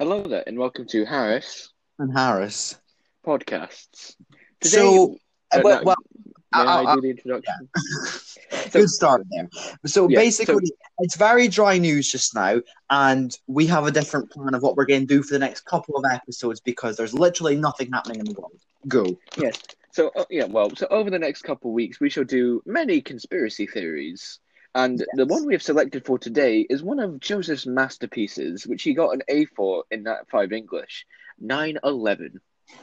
Hello there, and welcome to Harris and Harris. Podcasts. Today, so, uh, well, no, well I, I, do the introduction? Yeah. so, Good start there. So yeah, basically, so, it's very dry news just now, and we have a different plan of what we're going to do for the next couple of episodes because there's literally nothing happening in the world. Go. Yes. So, uh, yeah, well, so over the next couple of weeks, we shall do many conspiracy theories. And yes. the one we have selected for today is one of Joseph's masterpieces, which he got an A for in Nat 5 English 9 11.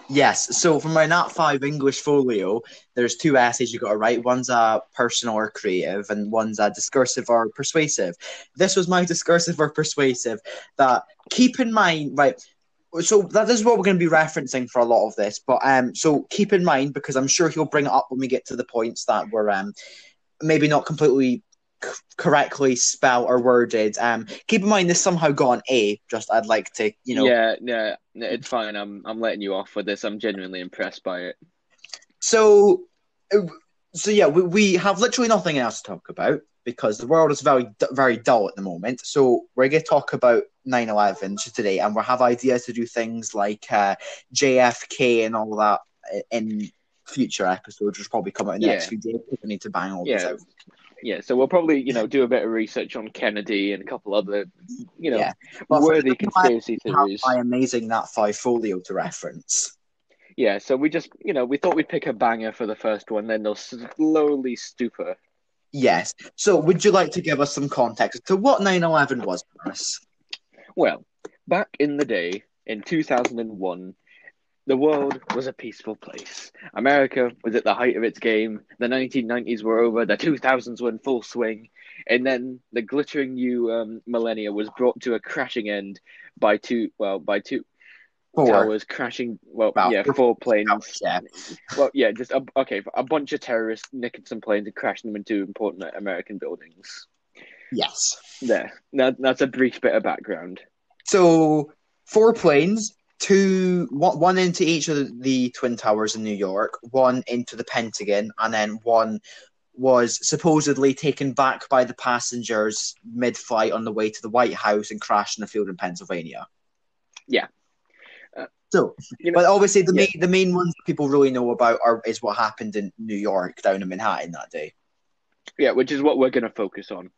Yes. So for my Nat 5 English folio, there's two essays you've got to write. One's a personal or creative, and one's a discursive or persuasive. This was my discursive or persuasive. That keep in mind, right? So that is what we're going to be referencing for a lot of this. But um, so keep in mind because I'm sure he'll bring it up when we get to the points that were um maybe not completely correctly spelled or worded. Um, keep in mind this somehow got an A. Just I'd like to, you know. Yeah, yeah, it's fine. I'm I'm letting you off with this. I'm genuinely impressed by it. So, uh, so yeah, we, we have literally nothing else to talk about because the world is very very dull at the moment. So we're going to talk about 9/11 today, and we'll have ideas to do things like uh, JFK and all that in future episodes, which probably come out in the yeah. next few days. We need to bang all yeah. this out yeah, so we'll probably you know do a bit of research on Kennedy and a couple other you know yeah. worthy conspiracy theories. By amazing Nat 5 folio to reference. Yeah, so we just you know we thought we'd pick a banger for the first one, then they'll slowly stupor. Yes. So would you like to give us some context to what 9/11 was, Chris? Well, back in the day in 2001, the world was a peaceful place. America was at the height of its game. The 1990s were over. The 2000s were in full swing. And then the glittering new um, millennia was brought to a crashing end by two, well, by two four. towers crashing. Well, yeah, four planes. Yeah. Well, yeah, just a, okay, a bunch of terrorists nicking some planes and crashing them into important American buildings. Yes. There. That, that's a brief bit of background. So, four planes two one, one into each of the, twin towers in New York, one into the Pentagon, and then one was supposedly taken back by the passengers mid-flight on the way to the White House and crashed in a field in Pennsylvania. Yeah. Uh, so, you know, but obviously the yeah. main the main ones people really know about are is what happened in New York down in Manhattan that day. Yeah, which is what we're going to focus on.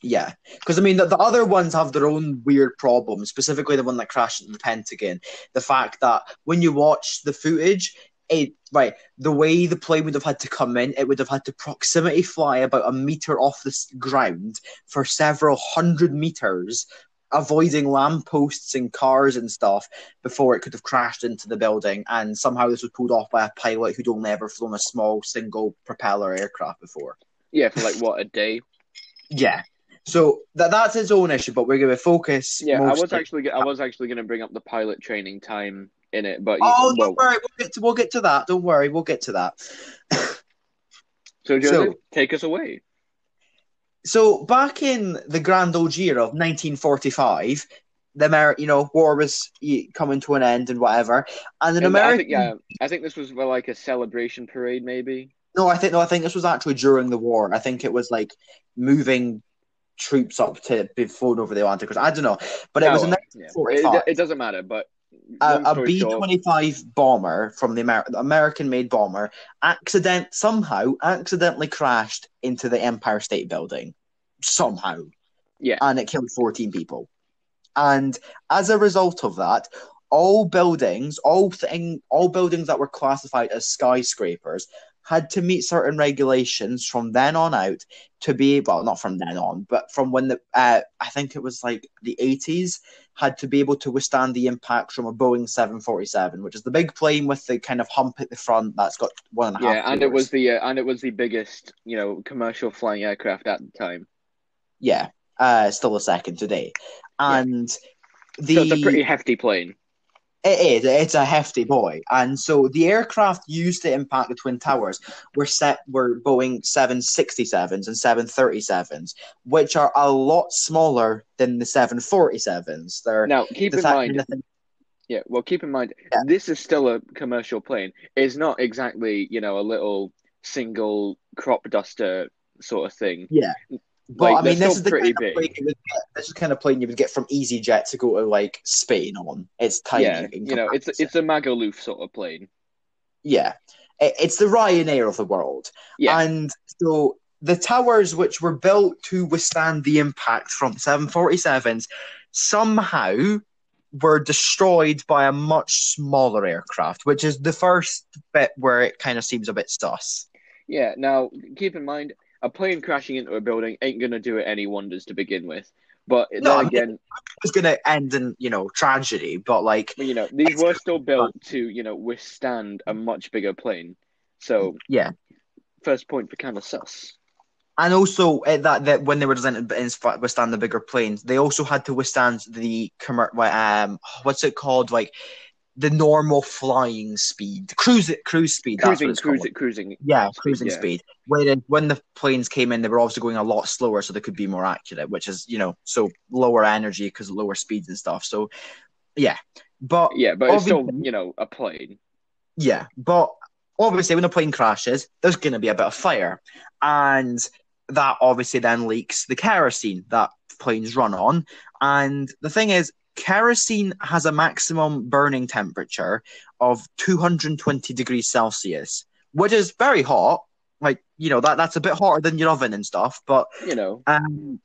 Yeah, because I mean, the, the other ones have their own weird problems, specifically the one that crashed into the Pentagon. The fact that when you watch the footage, it right the way the plane would have had to come in, it would have had to proximity fly about a meter off the ground for several hundred meters, avoiding lampposts and cars and stuff before it could have crashed into the building. And somehow this was pulled off by a pilot who'd only ever flown a small single propeller aircraft before. Yeah, for like what a day. Yeah, so that that's its own issue, but we're going to focus. Yeah, I was actually I was actually going to bring up the pilot training time in it, but oh, well, don't worry, we'll get to we'll get to that. Don't worry, we'll get to that. so, Joseph, so, take us away. So back in the grand old year of 1945, the Amer- you know war was coming to an end and whatever, and an American. yeah, I think this was like a celebration parade, maybe. No, I think no, I think this was actually during the war. I think it was like moving troops up to be flown over the Atlantic. Because I don't know, but it was a yeah. it, it, doesn't matter. But a B twenty five bomber from the Amer- American made bomber accident somehow accidentally crashed into the Empire State Building somehow. Yeah, and it killed fourteen people. And as a result of that, all buildings, all thing, all buildings that were classified as skyscrapers had to meet certain regulations from then on out to be well not from then on but from when the uh, i think it was like the 80s had to be able to withstand the impact from a boeing 747 which is the big plane with the kind of hump at the front that's got one and a half yeah and it was the uh, and it was the biggest you know commercial flying aircraft at the time. Yeah uh still a second today. And yeah. the so it's a pretty hefty plane it is. It's a hefty boy, and so the aircraft used to impact the twin towers were set were Boeing seven sixty sevens and seven thirty sevens, which are a lot smaller than the seven forty sevens. They're now keep in mind. Yeah, well, keep in mind yeah. this is still a commercial plane. It's not exactly you know a little single crop duster sort of thing. Yeah. But Like, I mean, this is the kind of plane you would get. This is kind of plane you would get from EasyJet to go to like Spain on. It's tiny. yeah, you know, it's comparison. it's a Magaluf sort of plane. yeah, It- it's the Ryanair of the world. Yeah, And so the towers, which were built to withstand the impact from 747s, somehow were destroyed by a much smaller aircraft, which is the first bit where it kind of seems a bit sus. yeah. Now, keep in mind, a plane crashing into a building ain't gonna do it any wonders to begin with. But No, then I mean- again, It was going to end in, you know, tragedy, but like, you know, these were still built to you know withstand a much bigger plane. So yeah. first point for kind of sus. And also uh, that that when they were designed to withstand the bigger planes, they also had to withstand the commer- um what's it called like the normal flying speed, cruise cruise speed. that's what Cruising, cruising, cruising. Yeah, cruising yeah. speed. Whereas when the planes came in, they were obviously going a lot slower, so they could be more accurate, which is you know so lower energy because lower speeds and stuff. So yeah, but Yeah, but it's still you know a plane. yeah, but obviously when a plane crashes, there's going to be a bit of fire, and that obviously then leaks the kerosene that planes run on. And the thing is, kerosene has a maximum burning temperature of 220 degrees Celsius, which is very hot. Like you know that that's a bit hotter than your oven and stuff, but You know, um,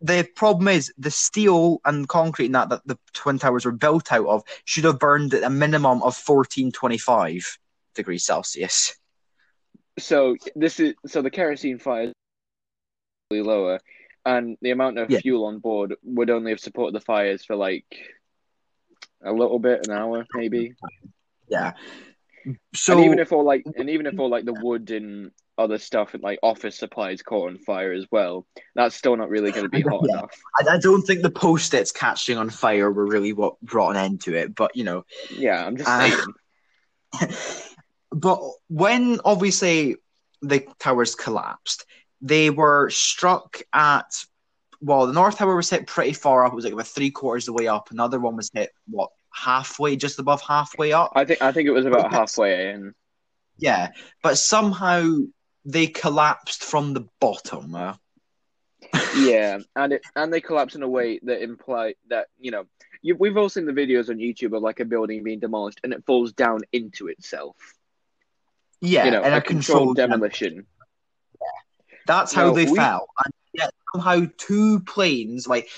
the problem is the steel and concrete and that, that the twin towers were built out of should have burned at a minimum of 1425 degrees Celsius. so this is so the kerosene fire is lower, and the amount of Yeah. fuel on board would only have supported the fires for like a little bit, an hour maybe. Yeah. So and even if all like, and even if all like the wood and other stuff and like office supplies caught on fire as well, that's still not really going to be hot Yeah. enough. I, I don't think the post-its catching on fire were really what brought an end to it, but you know, Yeah, I'm just Uh, saying. but when obviously the towers collapsed, they were struck at well, the north tower was hit pretty far up. It was like about three quarters of the way up. Another one was hit what halfway, just above halfway up. I think I think it was about halfway in. Yeah, but somehow they collapsed from the bottom. Uh, Yeah, and it and they collapsed in a way that imply that you know you, we've all seen the videos on YouTube of like a building being demolished and it falls down into itself. yeah, you know, and a a controlled controlled demolition. That's how No, they we- fell. And yet somehow two planes, like,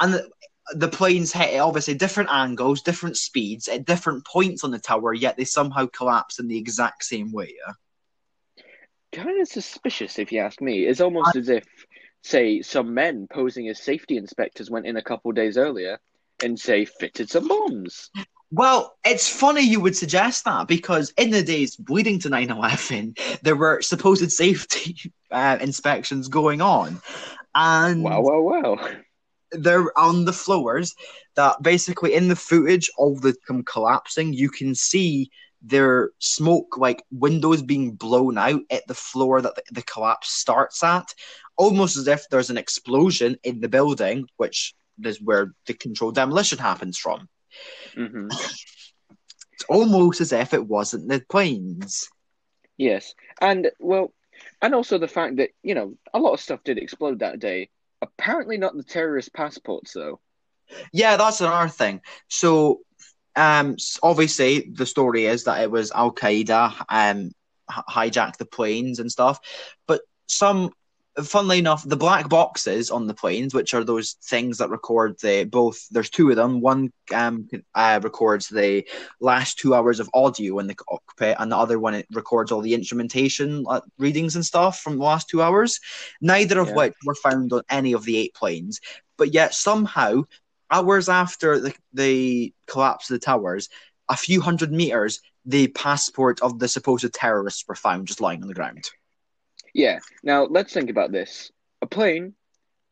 and the, the planes hit at obviously different angles, different speeds, at different points on the tower, yet they somehow collapse in the exact same way. yeah? Kind of suspicious, if you ask me. It's almost as if, say, some men posing as safety inspectors went in a couple days earlier and say fitted some bombs. Well, it's funny you would suggest that because in the days leading to 9 11, there were supposed safety uh, inspections going on. And Wow, wow, wow. they're on the floors that basically in the footage of the them collapsing, you can see their smoke like windows being blown out at the floor that the, the collapse starts at, almost as if there's an explosion in the building, which is where the controlled demolition happens from. Hmm It's almost as if it wasn't the planes. Yes, and well, and also the fact that you know a lot of stuff did explode that day. Apparently, not the terrorist passports though. Yeah, that's another thing. So, um, obviously, the story is that it was Al Qaeda um hijacked the planes and stuff, but some. Funnily enough, the black boxes on the planes, which are those things that record the both, there's two of them. One um uh, records the last two hours of audio in the cockpit, and the other one it records all the instrumentation uh, readings and stuff from the last two hours. Neither of Yeah. which were found on any of the eight planes, but yet somehow hours after the, the collapse of the towers, a few hundred meters, the passport of the supposed terrorists were found just lying on the ground. Yeah. Now let's think about this. A plane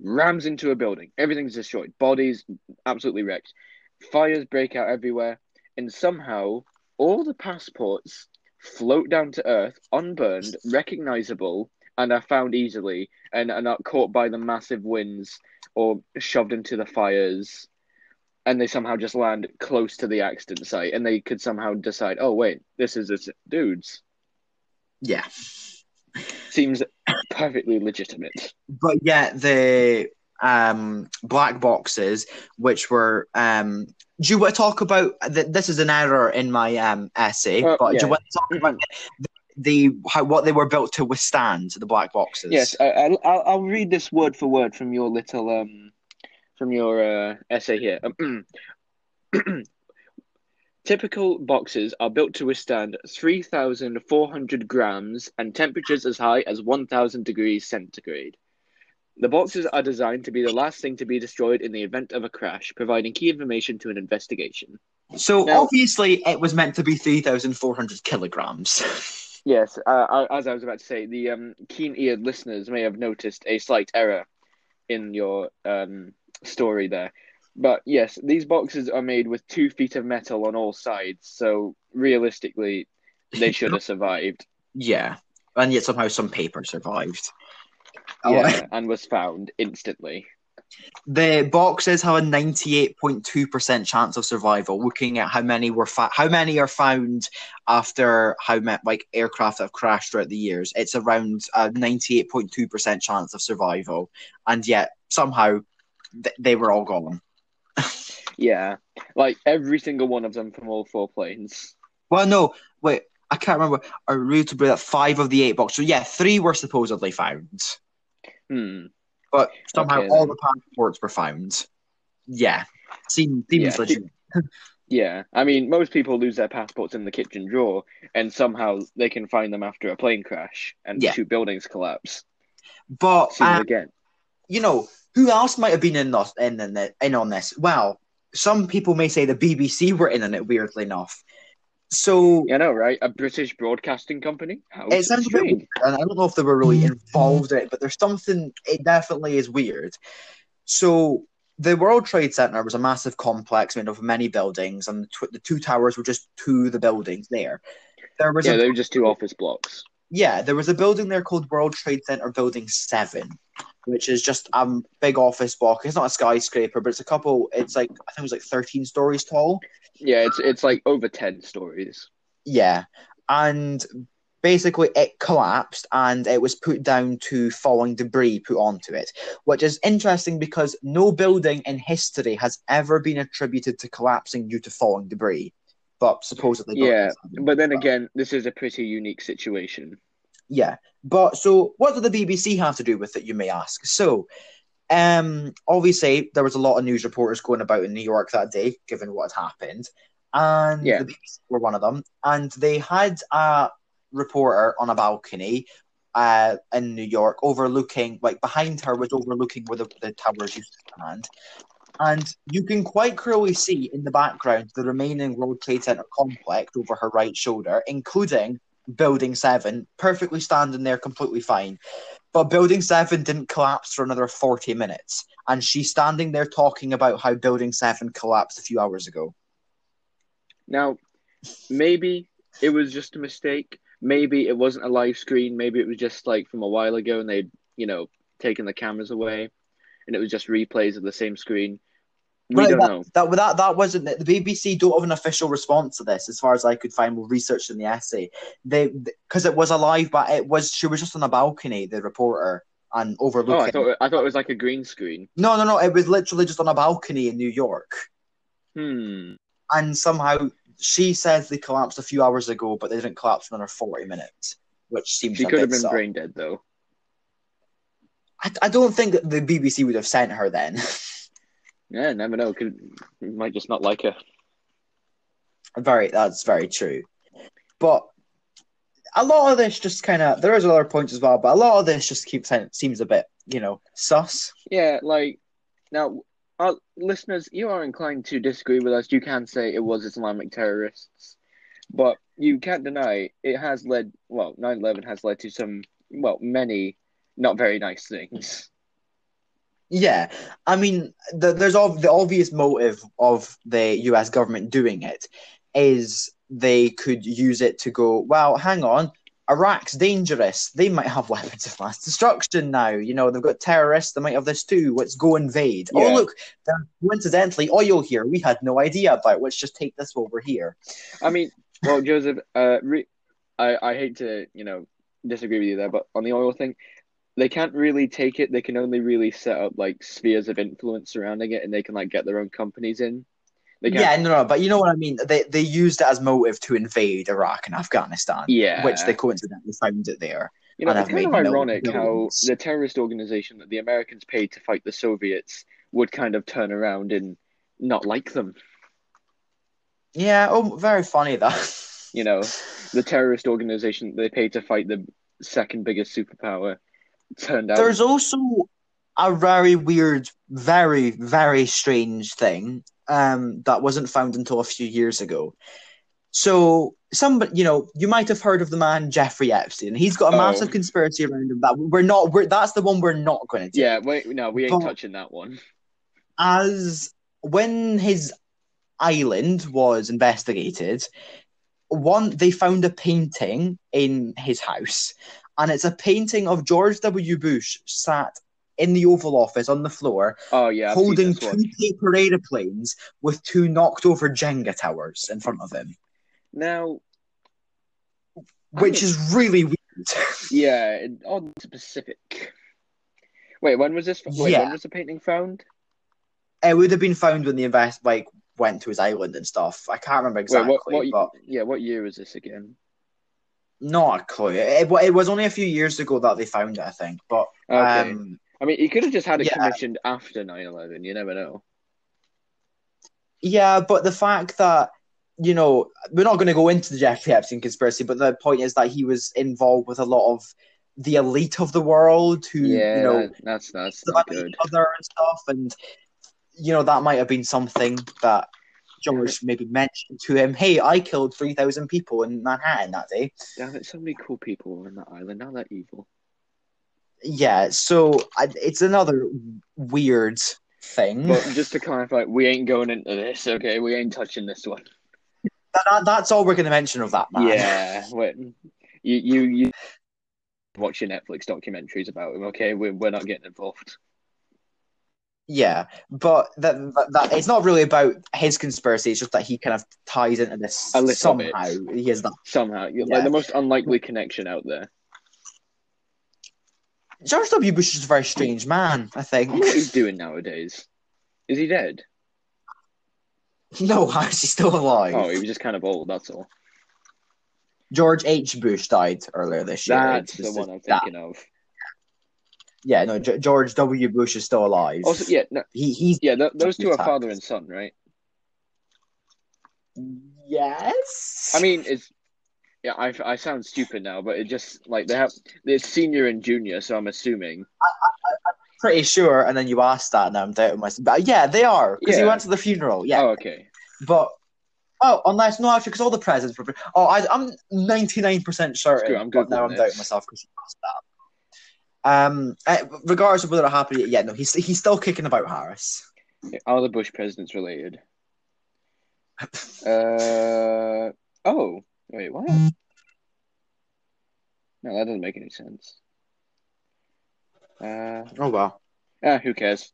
rams into a building. Everything's destroyed. Bodies absolutely wrecked. Fires break out everywhere, and somehow all the passports float down to Earth, unburned, recognizable, and are found easily, and are not caught by the massive winds or shoved into the fires. And they somehow just land close to the accident site, and they could somehow decide, oh wait, this is this dude's. Yeah. Seems perfectly legitimate. but yet the um, black boxes, which were. Um, do you want to talk about? th- This is an error in my um, essay, Uh, but do you want to talk about the, the how what they were built to withstand? The black boxes. Yes, I, I'll, I'll I'll read this word for word from your little um from your uh, essay here. Typical boxes are built to withstand 3,400 grams and temperatures as high as 1,000 degrees centigrade. The boxes are designed to be the last thing to be destroyed in the event of a crash, providing key information to an investigation. So Now- obviously it was meant to be three thousand four hundred kilograms. Yes, uh, as I was about to say, the um, keen-eared listeners may have noticed a slight error in your um, story there. But yes, these boxes are made with two feet of metal on all sides, so realistically, they should have survived. yeah, and yet somehow some paper survived. Oh, Yeah, and was found instantly. The boxes have a ninety-eight point two percent chance of survival. Looking at how many were fa- how many are found after how many like aircraft have crashed throughout the years, it's around a ninety-eight point two percent chance of survival, and yet somehow th- they were all gone. Yeah, like every single one of them from all four planes. Well, no, wait, I can't remember. I we to that five of the eight boxes? So yeah, three were supposedly found, Hmm. but somehow Okay, all the passports were found. Yeah, seems seems Yeah. legit. Yeah, I mean, most people lose their passports in the kitchen drawer, and somehow they can find them after a plane crash and Yeah. two buildings collapse. But um, again. you know, who else might have been in this, in, in, in on this? Well, some people may say the BBC were in on it. Weirdly enough, so You know, right? A British broadcasting company? How it sounds a bit weird, and I don't know if they were really involved in it, but there's something. It definitely is weird. So the World Trade Center was a massive complex made of many buildings, and the, tw- the two towers were just two of the buildings there. There was Yeah, a they were just two office blocks. Yeah, there was a building there called World Trade Center Building Seven, which is just a um, big office block. It's not a skyscraper, but it's a couple. It's like I think it was like thirteen stories tall. Yeah, it's it's like over ten stories. Yeah, and basically it collapsed and it was put down to falling debris put onto it, which is interesting because no building in history has ever been attributed to collapsing due to falling debris. But supposedly, Yeah, but then again, this is a pretty unique situation. Yeah, but so what did the BBC have to do with it? You may ask. So, um, obviously there was a lot of news reporters going about in New York that day, given what had happened, and Yeah. the BBC were one of them. And they had a reporter on a balcony, uh, in New York, overlooking, like behind her was overlooking where the, the towers used to stand. And you can quite clearly see in the background the remaining World Trade Center complex over her right shoulder, including Building 7, perfectly standing there completely fine. But Building 7 didn't collapse for another 40 minutes. And she's standing there talking about how Building 7 collapsed a few hours ago. Now, maybe it was just a mistake. Maybe it wasn't a live screen. Maybe it was just like from a while ago and they'd, you know, taken the cameras away and it was just replays of the same screen. We Right, don't that, know. That, that, that wasn't it. The BBC don't have an official response to this, as far as I could find with research in the essay. They because it was a live, but it was she was just on a balcony, the reporter, and overlooking. Oh, I thought I thought it was like a green screen. No, no, no. It was literally just on a balcony in New York. Hmm. and somehow she says they collapsed a few hours ago, but they didn't collapse for another forty minutes, which seems She a could have been brain dead though. I, I don't think the BBC would have sent her then. Yeah, never know. Could you might just not like her. very, that's very true. But a lot of this just kind of there is other points as well, but a lot of this just keeps seems a bit, you know, sus. Yeah, like now, our listeners, you are inclined to disagree with us. You can say it was Islamic terrorists, but you can't deny it has led. Well, 9-11 has led to some, well, many not very nice things. Yeah, I mean, the, there's all the obvious motive of the U.S. government doing it is they could use it to go. Well, hang on, Iraq's dangerous. They might have weapons of mass destruction now. You know, they've got terrorists. They might have this too. Let's go invade. Yeah. Oh, look, there's coincidentally oil here. We had no idea about. Let's just take this over here. I mean, well, Joseph, uh, re- I I hate to you know disagree with you there, but on the oil thing, they can't really take it. They can only really set up like spheres of influence surrounding it, and they can like get their own companies in. Yeah, no, no, but you know what I mean. They they used it as motive to invade Iraq and Afghanistan, yeah. which they coincidentally found it there. you know, it's kind of made mil- ironic how the terrorist organization that the Americans paid to fight the Soviets would kind of turn around and not like them. Yeah, oh, very funny that. You know, the terrorist organization they paid to fight the second biggest superpower turned out. There's also a very weird, very very strange thing um, that wasn't found until a few years ago. So, some, you know, you might have heard of the man Jeffrey Epstein. He's got a Oh. massive conspiracy around him that we're not. We're that's the one we're not going to do. yeah, wait, no, we ain't But- touching that one. as when his island was investigated, one they found a painting in his house, and it's a painting of George W. Bush sat in the Oval Office on the floor, Oh yeah, holding two paper aeroplanes with two knocked over Jenga towers in front of him, Now, which is really weird. yeah, odd specific. Wait, when was this? Wait, Yeah. when was the painting found? it would have been found when the invest like went to his island and stuff. I can't remember exactly, Wait, what? What? but Yeah, what year was this again? Not a clue. It, it was only a few years ago that they found it, I think. But Okay. um, I mean, he could have just had it yeah. commissioned after 9-11. You never know. yeah, but the fact that you know we're not going to go into the Jeffrey Epstein conspiracy, but the point is that he was involved with a lot of the elite of the world who Yeah, you know that- that's that's not good. each other and stuff, and you know that might have been something that George maybe mentioned to him. Hey, I killed three thousand people in Manhattan that day. Damn it, so many cool people on that island. Now they're evil. Yeah, so I, it's another weird thing. But just to clarify, we ain't going into this, okay? We ain't touching this one. That- that- that's all we're going to mention of that man. Yeah, wait, you you you watch your Netflix documentaries about him, okay? We're we're not getting involved. Yeah, but that, that, that it's not really about his conspiracy. It's just that he kind of ties into this somehow. bit. He has that. Somehow, Yeah. like the most unlikely connection out there. George W. Bush is a very strange man. I think. what he's doing nowadays. Is he dead? no, how is he still alive? Oh, he was just kind of old. That's all. George H. Bush died earlier this year. That's the one I'm that- thinking of. Yeah, no, G- George W. Bush is still alive. Also, yeah, no, he he's yeah, th- those two are father and son, right? yes. I mean, it's yeah. I, I sound stupid now, but it just like they have they're senior and junior, so I'm assuming. I, am pretty sure. And then you asked that, and I'm doubting myself. But yeah, they are because he went to the funeral. Yeah, Oh, okay. But oh, unless no, actually, because all the presents were. Oh, I, I'm ninety nine percent certain. Screw I'm but now I'm doubting myself because you asked that. Um, eh, regardless of whether it happened, yeah, no, he's he's still kicking about Harris. Are the Bush presidents related? Uh oh, wait, what? No, that doesn't make any sense. Uh, Oh well, ah, who cares?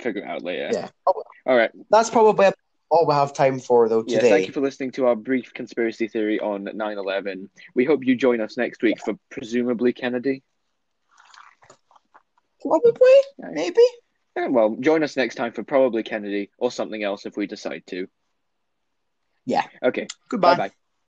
Figure it out later. yeah. Oh, All right. that's probably all we have time for though today. Yeah, thank you for listening to our brief conspiracy theory on 9/11. We hope you join us next week for presumably Kennedy. Probably, Yeah. maybe. Yeah, well, join us next time for probably Kennedy or something else if we decide to. Yeah. Okay. Goodbye. Bye bye.